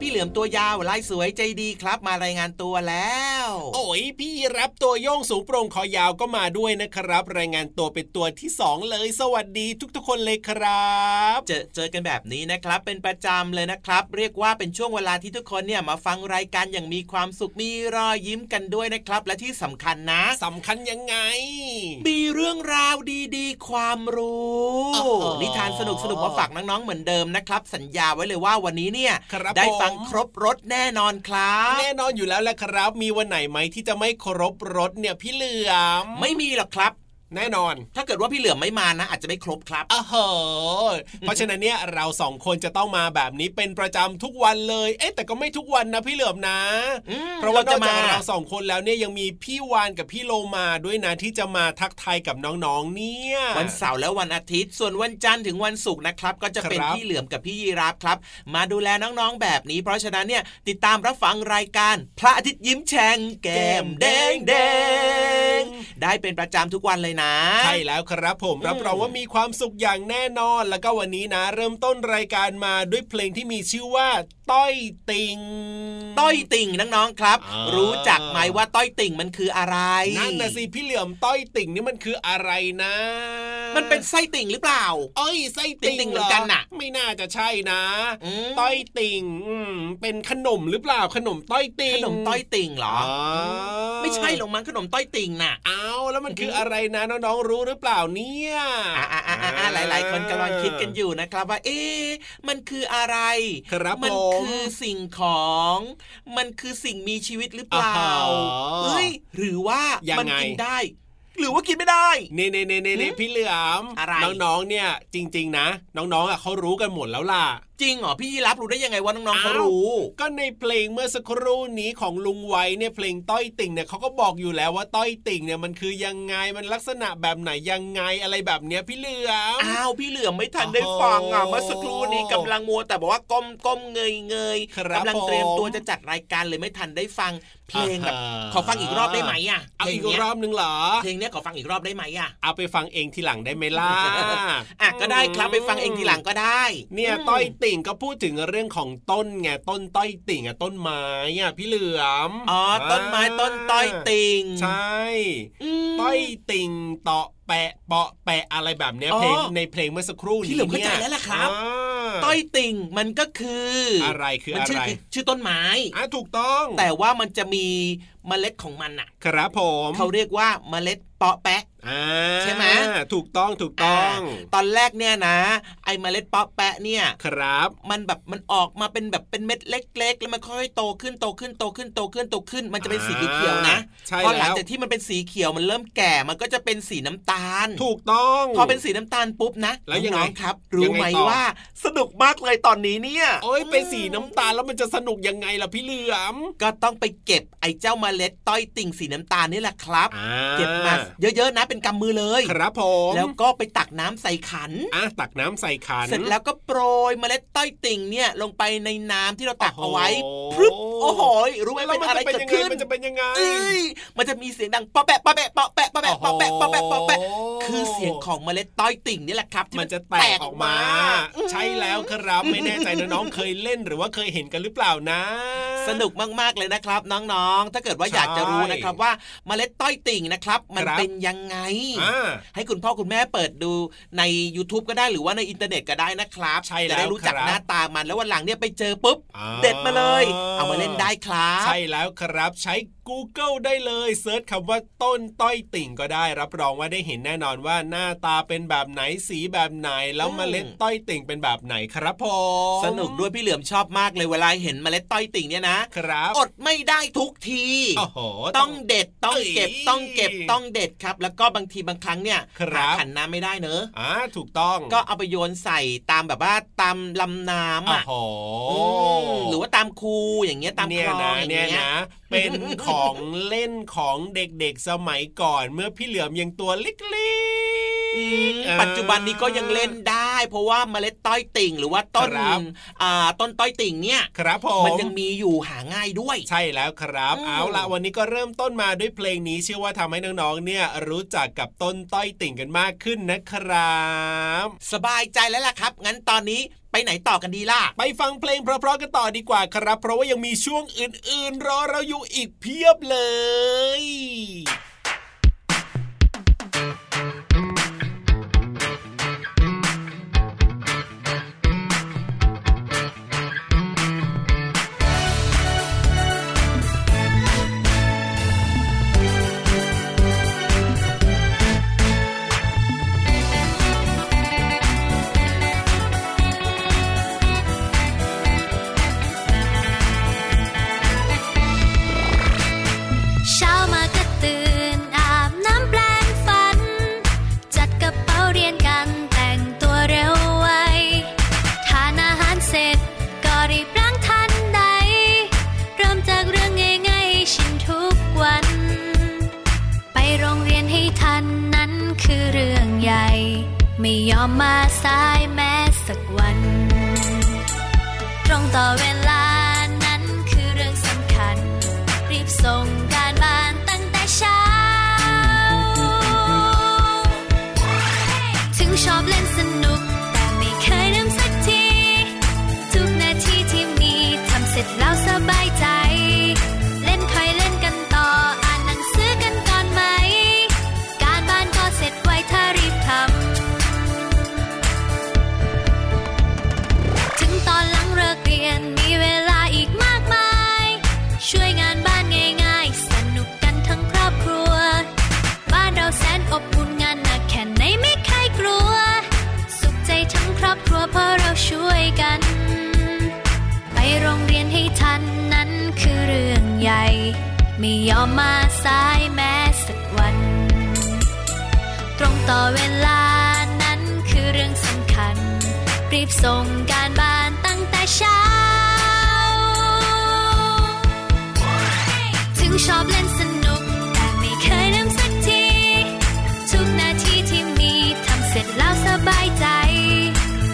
พี่เหลือมตัวยาวลายสวยใจดีครับ มารายงานตัวแล้ว โอ้ยพี่รับตัวโยงสูงโปร่งคอยาวก็มาด้วยนะครับ รายงานตัวเป็นตัวที่สองเลย สวัสดีทุกๆ คนเลยครับ เจอเจอกันแบบนี้นะครับ เป็นประจำเลยนะครับ เรียกว่าเป็นช่วงเวลาที่ทุกคนเนี่ยมาฟังรายการอย่างมีความสุขมีรอยยิ้มกันด้วยนะครับ และที่สำคัญนะสำคัญยังไง มีเรื่องราวดีๆ ความรู้นิทานสนุกสนุกมาฝากน้องๆเหมือนเดิมนะครับ สัญญาไว้เลยว่าวันนี้เนี่ยได้ฟังครบรถแน่นอนครับ แน่นอนอยู่แล้วแหละครับ มีวันไหนไหมที่จะไม่ครบรถเนี่ยพี่เหลือมไม่มีหรอกครับ แน่นอน ถ้าเกิดว่าพี่เหลือมไม่มานะ อาจจะไม่ครบครับอ้โหเพราะฉะนั้นเนี่ยเราสองคนจะต้องมาแบบนี้เป็นประจำทุกวันเลย เอ๊ะแต่ก็ไม่ทุกวันนะพี่เหลือมนะ เพราะว่านอกจากเราสองคนแล้วเนี่ยยังมีพี่วานกับพี่โลมาด้วยนะที่จะมาทักทายกับน้องๆเนี่ยวันเสาร์และวันอาทิตย์ ส่วนวันจันทร์ถึงวันศุกร์นะครับ ก็จะเป็นพี่เหลือมกับพี่ยีราฟครับ มาดูแลน้องๆแบบนี้ เพราะฉะนั้นเนี่ยติดตามรับฟังรายการ พระอาทิตย์ยิ้มแฉ่งแก้มแดงแดงได้เป็นประจำทุกวันเลยนะใช่แล้วครับผมรับรองว่ามีความสุขอย่างแน่นอน แล้วก็วันนี้นะ เริ่มต้นรายการมาด้วยเพลงที่มีชื่อว่า ต้อยติงต้อยติ่งน้องๆครับ รู้จักไหมว่าต้อยติ่งมันคืออะไรนั่นนะสิพี่เหลี่ยมต้อยติ่งนี่มันคืออะไรนะ มันเป็นไส้ติ่งหรือเปล่า เอ้ยไส้ติ่งเหมือนกันน่ะ ไม่น่าจะใช่นะต้อยติ่งเป็นขนมหรือเปล่าขนมต้อยติ่งขนมต้อยติ่งเหรอไม่ใช่หรอกมันขนมต้อยติ่งน่ะเอาแล้วมันคืออะไรนะน้องๆรู้หรือเปล่าเนี่ยอ่าหลายๆคนกำลังคิดกันอยู่นะครับว่า เอ๊ะมันคืออะไรครับมันคือสิ่งของ มันคือสิ่งมีชีวิตหรือเปล่าเอ้ยหรือว่ามันกินได้หรือว่ากินไม่ได้เน่เน่เน่เน่พี่เหลือมอะไรน้องๆเนี่ยจริง ๆ นะ น้องๆอะเขารู้กันหมดแล้วล่ะ จริงเหรอพี่ยีรับรู้ได้ยังไงว่าน้องๆเขารู้ ก็ในเพลงเมื่อสักครู่นี้ของลุงไว้เนี่ยเพลงต้อยติ่งเนี่ยเขาก็บอกอยู่แล้วว่าต้อยติ่งเนี่ยมันคือยังไงมันลักษณะแบบไหนยังไงอะไรแบบเนี้ยพี่เหลือมอ้าวพี่เหลือมไม่ทันได้ฟังอะเมื่อสักครู่นี้กำลังมัวแต่บอกว่าก้มก้มเงยเงยกำลังเตรียมตัวจะจัดรายการเลยไม่ทันได้ฟังเพลงแบบขอฟังอีกรอบได้ไหมอะเอาอีกรอบนึงเหรอเพลงนี้ขอฟังอีกรอบได้ไหมอะเอาไปฟังเองทีหลังได้ไหมล่ะอะก็ได้ครับไปฟังเองทีหลังก็ได้ เนี่ยต้อยติ่งก็พูดถึงเรื่องของต้นไงต้นต้อยติ่งอะต้นไม้อะพี่เหลือมอ๋อต้นไม้ต้นต้อยติ่งใช่ต้อยติ่งเตาะแปะเปาะแปะอะไรแบบเนี้ยเพลงในเพลงเมื่อสักครู่นี้พี่เหลือมเข้าใจแล้วล่ะครับต้อยติ่งมันก็คืออะไรคืออะไรชื่อต้นไม้อะถูกต้อง แต่ว่ามันจะมีเมล็ดของมันอะ ครับผมเขาเรียกว่าเมล็ดเปาะแปะ ใช่ไหมถูกต้องถูกต้อง ตอนแรกเนี่ยนะ ไอ้เมล็ดเปาะแปะเนี่ยครับ มันแบบมันออกมาเป็นแบบเป็นเม็ดเล็ก ๆ แล้วมันค่อยโตขึ้นโตขึ้นโตขึ้นโตขึ้นโตขึ้น มันจะเป็นสีเขียวนะพอหลังจากที่มันเป็นสีเขียวมันเริ่มแก่มันก็จะเป็นสีน้ำตาล ถูกต้องพอเป็นสีน้ำตาลปุ๊บนะแล้วยังไงครับ รู้ไหมว่าสนุกมากเลยตอนนี้เนี่ยโอ้ยเป็นสีน้ำตาลแล้วมันจะสนุกยังไงล่ะพี่เหลือมก็ต้องไปเก็บไอ้เจ้าเมล็ดต้อยติ่งสีน้ำตาลนี่แหละครับ เก็บมาเยอะๆนะเป็นกำมือเลยครับผมแล้วก็ไปตักน้ำใส่ขันอะตักน้ำใส่ขัน เสร็จแล้วก็โปรยเมล็ดต้อยติ่งเนี่ยลงไปในน้ำที่เราตักเอาไว้พรึบโอ้โหรู้ไหมเป็นอะไรเกิดขึ้นมันจะเป็นยังไงมันจะมีเสียงดังปอแปะปอแปะปอแปะปอแปะปอแปะปอแปะปอแปะคือเสียงของเมล็ดต้อยติ่งนี่แหละครับมันจะแตกออกมาใช่ช่แล้วครับไม่แน่ใจน้องๆเคยเล่นหรือว่าเคยเห็นกันหรือเปล่านะ สนุกมากๆเลยนะครับ น้องๆ ถ้าเกิดว่าอยากจะรู้นะครับว่าเมล็ดต้อยติ่งนะครับ มันเป็นยังไงให้คุณพ่อคุณแม่เปิดดูใน YouTube ก็ได้หรือว่าในอินเทอร์เน็ตก็ได้นะครับใช่แล้วจะได้รู้จักหน้าตามันแล้ววันหลังเนี่ยไปเจอปุ๊บ เด็ดมาเลย เอามาเล่นได้ครับ ใช่แล้วครับใช้ Google ได้เลยเซิร์ชคำว่าต้นต้อยติ่งก็ได้ รับรองว่าได้เห็นแน่นอนว่าหน้าตาเป็นแบบไหนสีแบบไหน แล้วเมล็ดต้อยติ่งเป็นแบบไหนครับผมสนุกด้วยพี่เหลือมชอบมากเลยเวลาเห็นเมล็ดต้อยติ่งเนี่ยนะครับอดไม่ได้ทุกทีโอ้โหต้องเด็ดต้องเก็บต้องเก็บต้องเด็ดครับ แล้วก็บางทีบางครั้งเนี่ยขันน้ำไม่ได้เนอะอ่าถูกต้องก็เอาไปโยนใส่ตามแบบว่าตามลำน้ำอะหรือว่าตามคูอย่างเงี้ยตามคลองอย่างเงี้ย เป็นของเล่นของเด็กๆสมัยก่อน เมื่อพี่เหลือมยังตัวเล็กๆปัจจุบันนี้ก็ยังเล่นได้ เพราะว่าเมล็ดต้อยติ่ง หรือว่าต้นอ่าต้นต้อยติ่งเนี่ยครับผมมันยังมีอยู่หาง่ายด้วย ใช่แล้วครับ เอาละวันนี้ก็เริ่มต้นมาด้วยเพลงนี้เชื่อว่าทำให้น้องๆเนี่ยรู้จักกับต้นต้อยติ่งกันมากขึ้นนะครับ สบายใจแล้วล่ะครับ งั้นตอนนี้ ไปไหนต่อกันดีล่ะ ไปฟังเพลงเพราะๆกันต่อดีกว่าครับ เพราะว่ายังมีช่วงอื่นๆ รอเราอยู่อีกเพียบเลย รีบส่งการบ้านตั้งแต่เช้า ถึงชอบเล่นสนุก แต่ไม่เคยลืมสักที ทุกนาทีที่มีทำเสร็จแล้วสบายใจ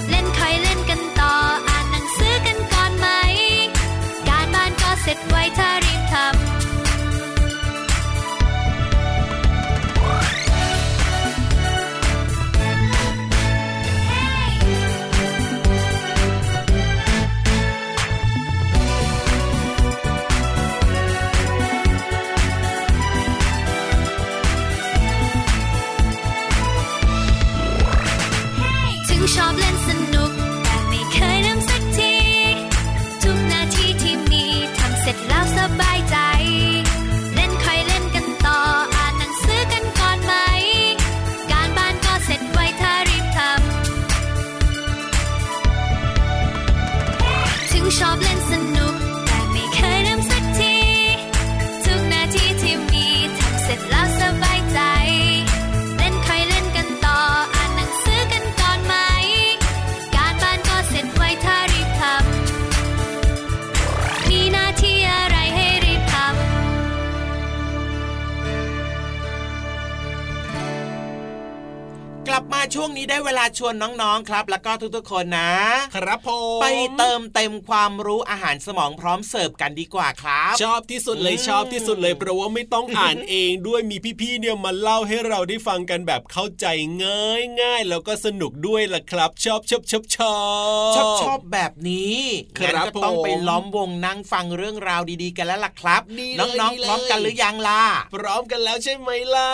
เล่นคอเล่นกันต่อ อ่านหนังสือกันก่อนไหม การบ้านก็เสร็จไวทัน ชวนน้องๆครับ แล้วก็ทุกๆคนนะ ครับผมไปเติมเต็มความรู้อาหารสมองพร้อมเสิร์ฟกันดีกว่าครับ ชอบที่สุดเลยชอบที่สุดเลยเพราะว่าไม่ต้องอ่านเองด้วยมีพี่ๆเนี่ยมาเล่าให้เราได้ฟังกันแบบเข้าใจง่ายง่ายแล้วก็สนุกด้วยล่ะครับ ชอบชอบชอบชอบชอบชอบแบบนี้งั้นก็ต้องไปล้อมวงนั่งฟังเรื่องราวดีๆกันแล้วล่ะครับน้องๆพร้อมกันหรือยังล่ะพร้อมกันแล้วใช่ไหมล่ะ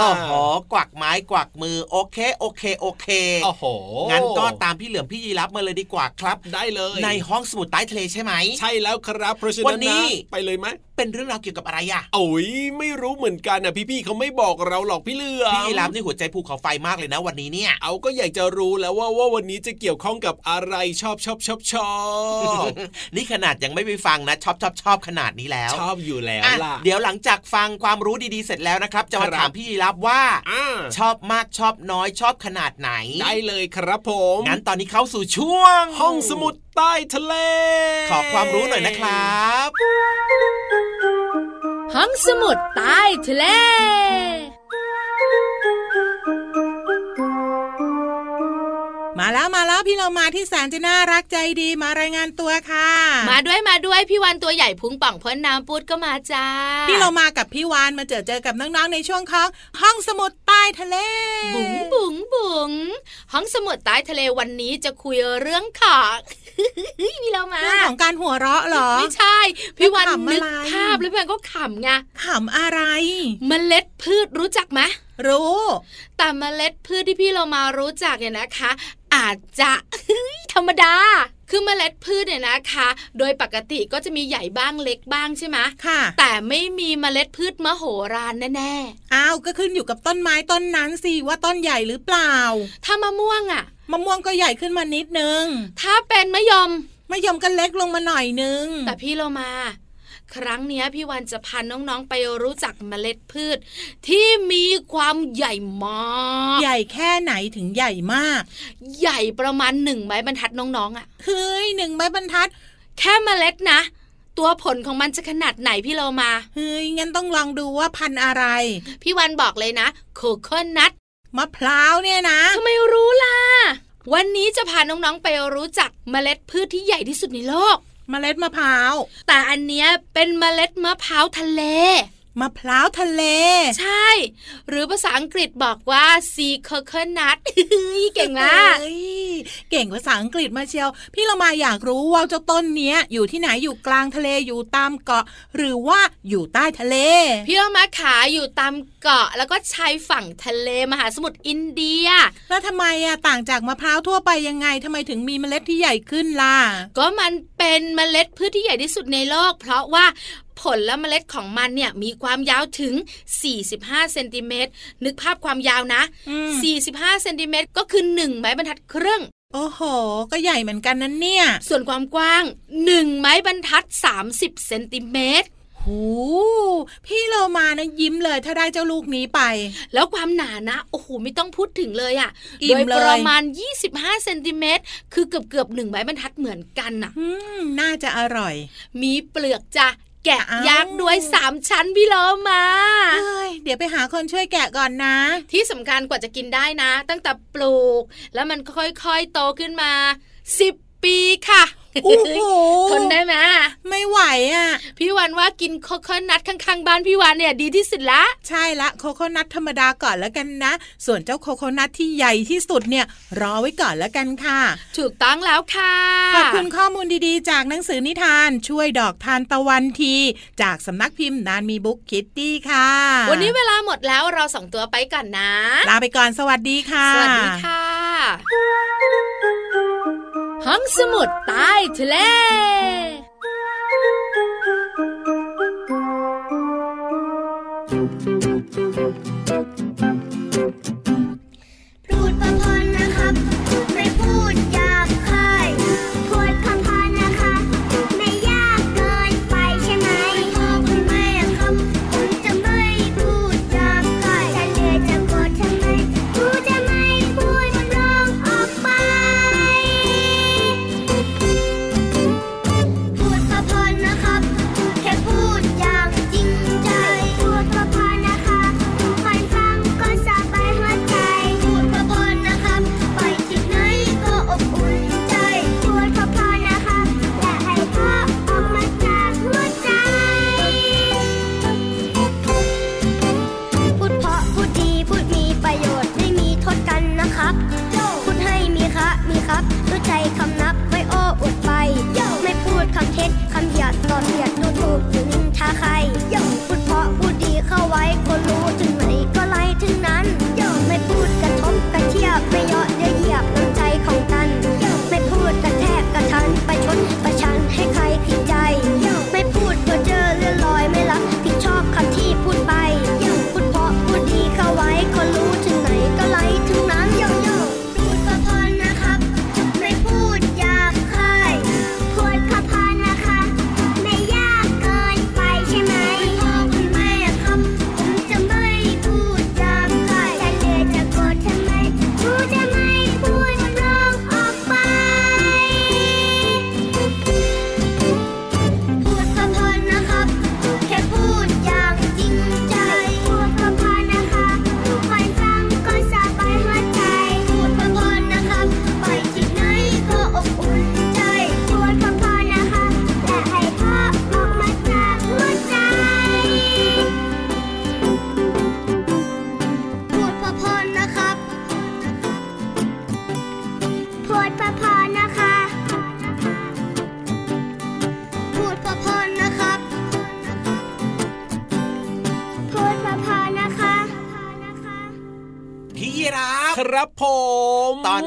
โอ้โหกวักไม้กวักมือโอเคโอเคโอเคโอ้โหงั้นก็ตามพี่เหลือมพี่ยีรับมาเลยดีกว่าครับ ได้เลย ในห้องสมุดใต้ทะเลใช่ไหม ใช่แล้วครับ เพราะฉะนั้นนะไปเลยไหมเป็นเรื่องราวเกี่ยวกับอะไรอะโอ้ยไม่รู้เหมือนกันนะพี่ๆเขาไม่บอกเราหรอกพี่เหลือมพี่ยีรับนี่หัวใจภูเขาไฟมากเลยนะวันนี้เนี่ย เอาก็อยากจะรู้แล้วว่าว่าวันนี้จะเกี่ยวข้องกับอะไรชอบชอบชอบชอบนี่ขนาดยังไม่ไปฟังนะชอบชอบชอบขนาดนี้แล้ว ชอบอยู่แล้วล่ะเดี๋ยวหลังจากฟังความรู้ดีๆเสร็จแล้วนะครับ จะมาถามพี่ยีรับว่าชอบมากชอบน้อยชอบขนาดไหนได้เลยครับผม งั้นตอนนี้เข้าสู่ช่วง ห้องสมุดใต้ทะเล ขอความรู้หน่อยนะครับ ห้องสมุดใต้ทะเล มาแล้วมาแล้วพี่เรามาที่แสนจะน่ารักใจดีมารายงานตัวค่ะ มาด้วยมาด้วยพี่วันตัวใหญ่พุงป่องพ้นน้ำปุดก็มาจ้าพี่เรามากับพี่วานมาเจอเจอกับน้องๆในช่วงของห้องสมุดใต้ทะเล บุ๋งบุ๋งบุ๋งห้องสมุดใต้ทะเลวันนี้จะคุยเรื่องขอกพี่เรามาเรื่องของการหัวเราะเหรอไม่ใช่ พี่วันนึกภาพแล้วพี่วันก็ขำไงขำอะไรมเมล็ดพืชรู้จักไหมรู้ แต่เมล็ดพืชที่พี่เรามารู้จักเนี่ยนะคะ อาจจะธรรมดาคือเมล็ดพืชเนี่ยนะคะ โดยปกติก็จะมีใหญ่บ้างเล็กบ้างใช่ไหมค่ะ แต่ไม่มีเมล็ดพืชมโหฬารแน่ๆ อ้าว ก็ขึ้นอยู่กับต้นไม้ต้นนั้นสิว่าต้นใหญ่หรือเปล่า ถ้ามะม่วงอะมะม่วงก็ใหญ่ขึ้นมานิดนึง ถ้าเป็นมะยมมะยมก็เล็กลงมาหน่อยนึง แต่พี่เรามา ครั้งนี้พี่วันจะพาน้องๆไปรู้จักเมล็ดพืช ที่มีความใหญ่มากใหญ่แค่ไหนถึงใหญ่มาก ใหญ่ประมาณหนึ่งไม้บรรทัดน้องๆอะ่ะเฮ้ยหนึ่งไม้บรรทัด แค่เมล็ดนะตัวผลของมันจะขนาดไหนพี่เรามาเฮ้ยงั้นต้องลองดูว่าพันอะไร พี่วันบอกเลยนะโคโคนัทมะพร้าวเนี่ยนะทำไมรู้ล่ะ วันนี้จะพาน้องๆไปรู้จักเมล็ดพืชที่ใหญ่ที่สุดในโลก เมล็ดมะพร้าว แต่อันเนี้ยเป็นเมล็ดมะพร้าวทะเลมะพร้าวทะเล ใช่ หรือภาษาอังกฤษบอกว่า sea coconut เก่งมาก เก่งภาษาอังกฤษมาเชียว พี่เรามาอยากรู้ว่าเจ้าต้นเนี้ยอยู่ที่ไหนอยู่กลางทะเลอยู่ตามเกาะ หรือว่าอยู่ใต้ทะเล พี่เรามาขาอยู่ตามเกาะแล้วก็ชายฝั่งทะเลมหาสมุทรอินเดีย แล้วทำไมอะต่างจากมะพร้าวทั่วไปยังไงทำไมถึงมีเมล็ดที่ใหญ่ขึ้นล่ะก็มันเป็นเมล็ดพืชที่ใหญ่ที่สุดในโลก เพราะว่า ผลและเมล็ดของมันเนี่ยมีความยาวถึง 45 เซนติเมตรนึกภาพความยาวนะ 45 เซนติเมตรก็คือ 1 ไม้บรรทัดครึ่งโอ้โห ก็ใหญ่เหมือนกันนั้นเนี่ย ส่วนความกว้าง 1 ไม้บรรทัด 30 เซนติเมตรหูพี่เรามานะยิ้มเลยถ้าได้เจ้าลูกนี้ไป แล้วความหนานะ โอ้โหไม่ต้องพูดถึงเลยอะ่ะโดยประมาณ 25 เซนติเมตรคือเกือบเกือบหนึ่งไม้บรรทัดเหมือนกันอะน่าจะอร่อย มีเปลือกจ้ะ แกะยักษ์ด้วยสามชั้นพี่โลมาเดี๋ยวไปหาคนช่วยแกะก่อนนะ ที่สำคัญกว่าจะกินได้นะ ตั้งแต่ปลูก แล้วมันค่อยๆโตขึ้นมาสิบปีค่ะ โอ้โหทนได้ไหมไม่ไหวอะ พี่วันว่ากินโคโคนัทข้างๆบ้านพี่วันเนี่ยดีที่สุดละ ใช่ละโคโคนัทธรรมดาก่อนแล้วกันนะ ส่วนเจ้าโคโคนัทที่ใหญ่ที่สุดเนี่ย รอไว้ก่อนแล้วกันค่ะ ถูกต้องแล้วค่ะ ขอบคุณข้อมูลดีๆ จากหนังสือนิทานช่วยดอกทานตะวันที จากสำนักพิมพ์นานมีบุ๊กคิตตี้ค่ะ วันนี้เวลาหมดแล้วเราสองตัวไปก่อนนะ ลาไปก่อนสวัสดีค่ะ สวัสดีค่ะ ห้องสมุดใต้ทะเล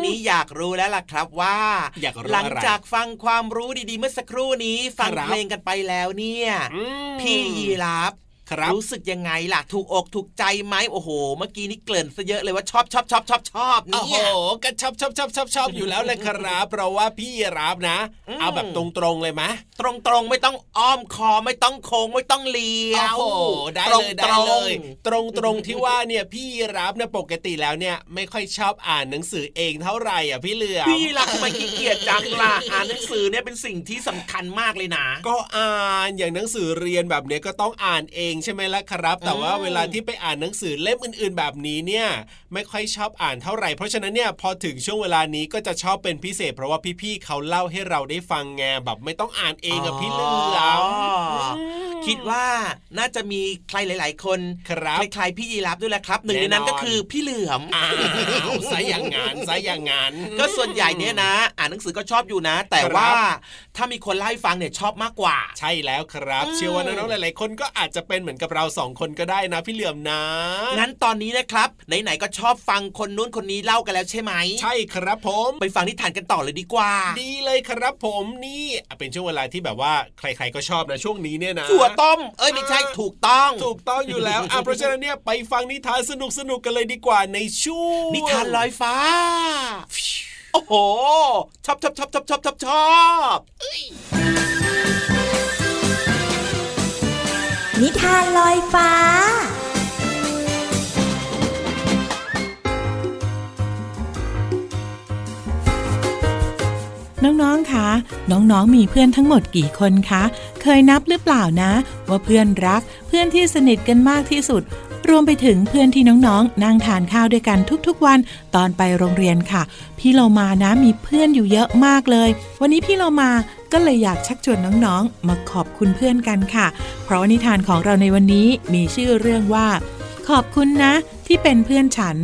นนี้อยากรู้แล้วล่ะครับว่า อยากรู้หลังอะไรจากฟังความรู้ดีๆ เมื่อสักครู่นี้ ฟังครับเพลงกันไปแล้วเนี่ยอืมพี่ยีรับ ครับรู้สึกยังไงล่ะ ถูกอกถูกใจไหมโอ้โห เมื่อกี้นี่เกริ่นซะเยอะเลยว่าชอบชอบชอบชอบชอบโอ้เนี่โหยก็ชอบชอบชอบชอบชอบอยู่แล้วเลยครับ เพราะว่าพี่รับนะอืมเอาแบบตรงๆเลยไหมตรงตรงๆไม่ต้องอ้อมคอไม่ต้องโค้งไม่ต้องเลี้ยวโอ้โหได้ตรงเลยๆได้เลย ตรงตรงๆที่ว่าเนี่ยพี่รับเนี่ยปกติแล้วเนี่ยไม่ค่อยชอบอ่านหนังสือเองเท่าไหร่อะพี่เหลือมพี่รักทำไมขี้เกียจจังล่ะอ่านหนังสือเนี่ยเป็นสิ่งที่สำคัญมากเลยนะ ก็อ่านอย่างหนังสือเรียนแบบเนี้ยก็ต้องอ่านเองใช่ไหมล่ะครับ แต่ว่าอืมเวลาที่ไปอ่านหนังสือเล่มอื่นๆ แบบนี้เนี่ย ไม่ค่อยชอบอ่านเท่าไหร่ เพราะฉะนั้นเนี่ยพอถึงช่วงเวลานี้ก็จะชอบเป็นพิเศษ เพราะว่าพี่ๆเขาเล่าให้เราได้ฟังไงแบบไม่ต้องอ่านเองอะพี่เหลือม คิดว่าน่าจะมีใครหลาย ๆ คนครับคล้ายๆพี่ยีรับด้วยแหละครับหนึ่งในนั้นแน่นอนก็คือพี่เหลือมอ้าวซะอย่างงั้นซะอย่างงั้นก็ส่วนใหญ่เนี่ยนะ อ่านหนังสือก็ชอบอยู่นะ แต่ครับว่าถ้ามีคนเล่าให้ฟังเนี่ยชอบมากกว่า ใช่แล้วครับอืมเชื่อว่าน้องๆหลาย ๆ คนก็อาจจะเป็นเหมือนกับเราสองคนก็ได้นะ พี่เหลือมนะงั้นตอนนี้นะครับไหนๆก็ชอบฟังคนนู้นคนนี้เล่ากันแล้วใช่ไหมใช่ครับผมไปฟังนิทานกันต่อเลยดีกว่า ดีเลยครับผมนี่เป็นช่วงเวลาที่แบบว่าใคร ๆก็ชอบนะช่วงนี้เนี่ยนะถั่วต้ม เอ้ยไม่ใช่ถูกต้อง ถูกต้องอยู่แล้วอะเพราะฉะนั้นเนี่ยไปฟังนิทานสนุกๆกันเลยดีกว่าในช่วงนิทานลอยฟ้า โอ้โหชอบชอบชอบชอบชอบชอบชอบนิทานลอยฟ้าน้อง ๆ คะ น้อง ๆ มีเพื่อนทั้งหมดกี่คนคะ เคยนับหรือเปล่านะ ว่าเพื่อนรักเพื่อนที่สนิทกันมากที่สุด รวมไปถึงเพื่อนที่น้องๆ นั่งทานข้าวด้วยกันทุกๆวันตอนไปโรงเรียนค่ะ พี่เรามานะมีเพื่อนอยู่เยอะมากเลย วันนี้พี่เรามาก็เลยอยากชักชวนน้องๆ มาขอบคุณเพื่อนกันค่ะ เพราะนิทานของเราในวันนี้มีชื่อเรื่องว่า ขอบคุณนะ ที่เป็นเพื่อนฉัน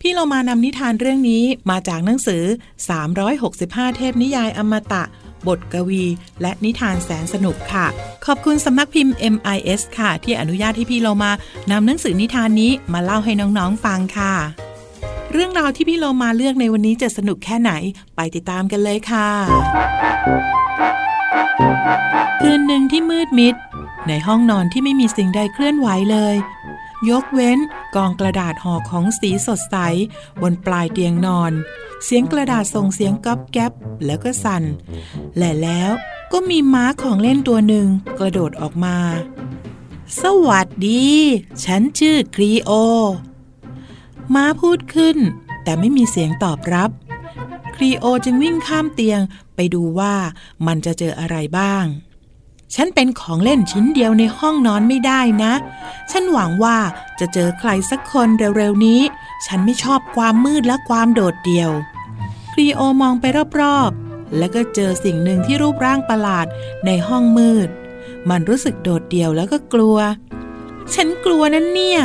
พี่เรามานำนิทานเรื่องนี้มาจากหนังสือ 365 เทพนิยายอมตะ บทกวีและนิทานแสนสนุกค่ะ ขอบคุณสำนักพิมพ์ MIS ค่ะ ที่อนุญาตให้พี่เรามานำหนังสือนิทานนี้มาเล่าให้น้องๆฟังค่ะ เรื่องราวที่พี่เรามาเลือกในวันนี้จะสนุกแค่ไหนไปติดตามกันเลยค่ะ คืนหนึ่งที่มืดมิด ในห้องนอนที่ไม่มีสิ่งใดเคลื่อนไหวเลย ยกเว้น กองกระดาษห่อของสีสดใส บนปลายเตียงนอน เสียงกระดาษส่งเสียงก๊อบแก๊บแล้วก็สั่นและแล้วก็มีม้าของเล่นตัวหนึ่งกระโดดออกมา สวัสดี ฉันชื่อครีโอ ม้าพูดขึ้น แต่ไม่มีเสียงตอบรับ ครีโอจึงวิ่งข้ามเตียงไปดูว่ามันจะเจออะไรบ้าง ฉันเป็นของเล่นชิ้นเดียวในห้องนอนไม่ได้นะ ฉันหวังว่าจะเจอใครสักคนเร็วๆนี้ ฉันไม่ชอบความมืดและความโดดเดี่ยวครีโอมองไปรอบๆ แล้วก็เจอสิ่งหนึ่งที่รูปร่างประหลาดในห้องมืด มันรู้สึกโดดเดี่ยวแล้วก็กลัว ฉันกลัวนั่นเนี่ย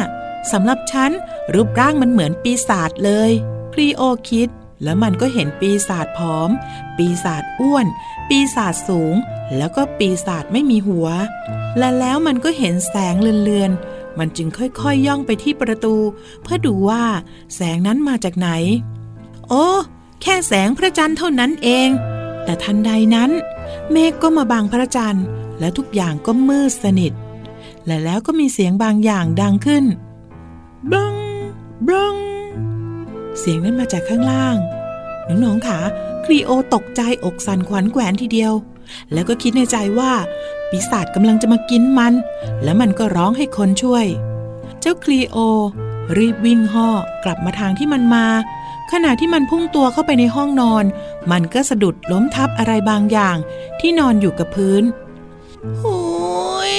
สำหรับฉันรูปร่างมันเหมือนปีศาจเลยครีโอคิด แล้วมันก็เห็นปีศาจผอม ปีศาจอ้วน ปีศาจสูง แล้วก็ปีศาจไม่มีหัว และแล้วมันก็เห็นแสงเลือนๆ มันจึงค่อยๆยย่องไปที่ประตู เพื่อดูว่าแสงนั้นมาจากไหน โอ้ แค่แสงพระจันทร์เท่านั้นเอง แต่ทันใดนั้น เมฆก็มาบังพระจันทร์ และทุกอย่างก็มืดสนิท และแล้วก็มีเสียงบางอย่างดังขึ้นบังบัง เสียงนั้นมาจากข้างล่าง น้องๆค่ะครีโอตกใจอกสั่นขวัญแขวนทีเดียว แล้วก็คิดในใจว่า ปีศาจกำลังจะมากินมัน แล้วมันก็ร้องให้คนช่วย เจ้าครีโอ รีบวิ่งห่อกลับมาทางที่มันมา ขณะที่มันพุ่งตัวเข้าไปในห้องนอน มันก็สะดุดล้มทับอะไรบางอย่าง ที่นอนอยู่กับพื้นโอ้ย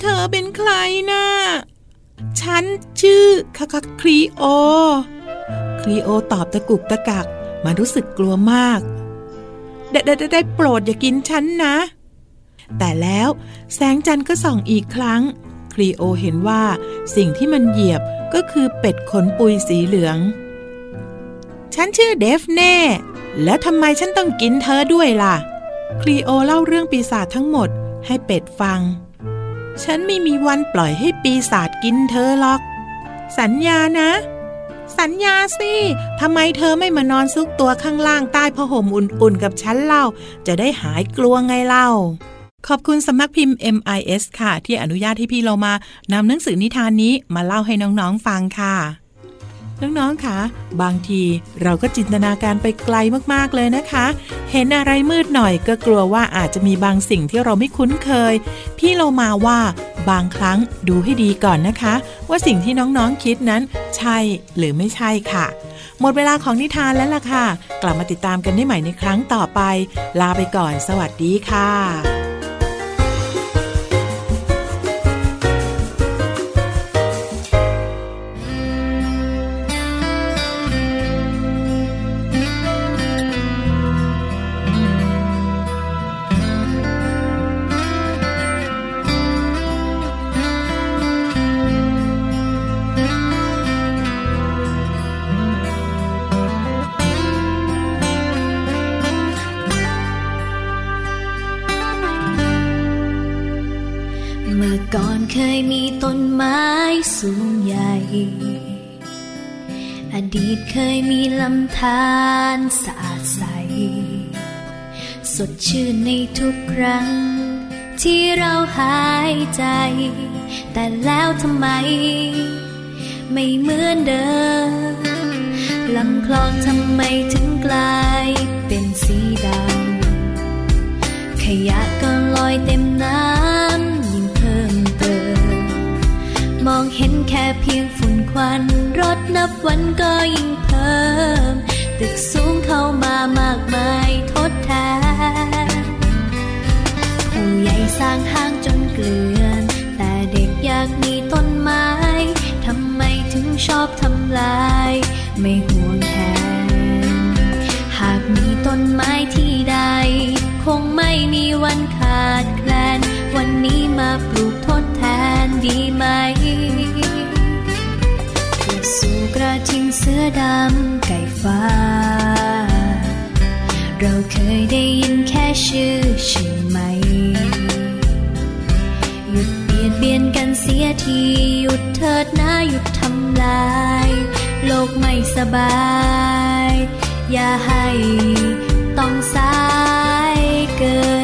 เธอเป็นใครนะ่ะฉันชื่อคาคาครีโอ รีโอตอบตะกุกตะกัก มันรู้สึกกลัวมากได้ได้ได้ได้โปรดอย่ากินฉันนะ แต่แล้วแสงจันทร์ก็ส่องอีกครั้งครีโอเห็นว่าสิ่งที่มันเหยียบก็คือเป็ดขนปุยสีเหลือง ฉันชื่อเดฟเน่ แล้วทำไมฉันต้องกินเธอด้วยล่ะ คลีโอเล่าเรื่องปีศาจทั้งหมดให้เป็ดฟัง ฉันไม่มีวันปล่อยให้ปีศาจกินเธอหรอก สัญญานะ สัญญาสิ ทำไมเธอไม่มานอนซุกตัวข้างล่างใต้ผ้าห่มอุ่นๆ กับฉันเล่า จะได้หายกลัวไงเล่า ขอบคุณสำนักพิมพ์ MIS ค่ะ ที่อนุญาตให้พี่เรามานำหนังสือนิทานนี้มาเล่าให้น้องๆฟังค่ะ น้องๆคะบางทีเราก็จินตนาการไปไกลมากๆเลยนะคะ เห็นอะไรมืดหน่อยก็กลัวว่าอาจจะมีบางสิ่งที่เราไม่คุ้นเคย พี่เรามาว่าบางครั้งดูให้ดีก่อนนะคะ ว่าสิ่งที่น้องๆคิดนั้น ใช่หรือไม่ใช่ค่ะ หมดเวลาของนิทานแล้วล่ะค่ะ กลับมาติดตามกันได้ใหม่ในครั้งต่อไป ลาไปก่อน สวัสดีค่ะ เคยมีลำธารสะอาดใส สดชื่นในทุกครั้ง ที่เราหายใจ แต่แล้วทำไม ไม่เหมือนเดิมลำคลองทำไมถึงกลายเป็นสีดำขยะก็ลอยเต็มน้ำ ลายไม่ห่วงแทนหากมีต้นไม้ที่ใด คงไม่มีวันขาดแคลน วันนี้มาปลูกทดแทนดีไหมสู่กระทิงเสื้อดำไก่ฟ้า เราเคยได้ยินแค่ชื่อใช่ไหม หยุดเบียดเบียนกันเสียที ถิดนะหยุดทำลาย โลกไม่สบาย อย่าให้ต้องสายเกิน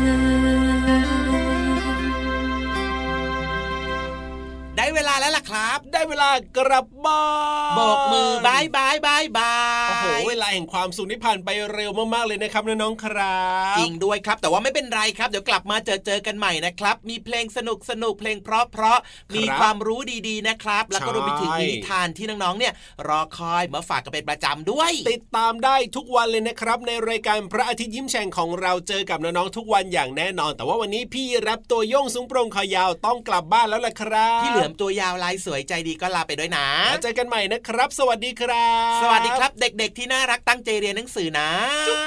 ได้เวลากลับบ้านโบกมือ bye bye bye bye เวลาแห่งความสุขนี่ผ่านไปเร็วมากๆเลยนะครับน้องๆครับจริงด้วยครับ แต่ว่าไม่เป็นไรครับ เดี๋ยวกลับมาเจอเจอกันใหม่นะครับ มีเพลงสนุกสนุกเพลงเพราะเพราะมีความรู้ดีๆนะครับ แล้วก็รวมไปถึงนิทานที่น้องๆเนี่ย รอคอยมาฝากกันเป็นประจำด้วย ติดตามได้ทุกวันเลยนะครับ ในรายการพระอาทิตย์ยิ้มแฉ่งของเราเจอกับน้องๆทุกวันอย่างแน่นอน แต่ว่าวันนี้พี่รับตัวโยงสูงโปร่งคอยาวต้องกลับบ้านแล้วล่ะครับพี่เหลือมตัวยาวลายสวยใจดีก็ลาไปด้วยนะแล้วเจอกันใหม่นะครับ สวัสดีครับ สวัสดีครับ เด็ก ๆที่น่าารักตั้งใจเรียนหนังสือนะ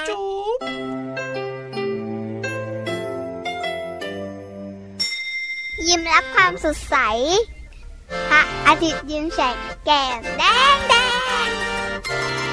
จุ๊บยิ้มรับความสดใสพระอาทิตย์ยิ้มแฉกแก้มแดงแดง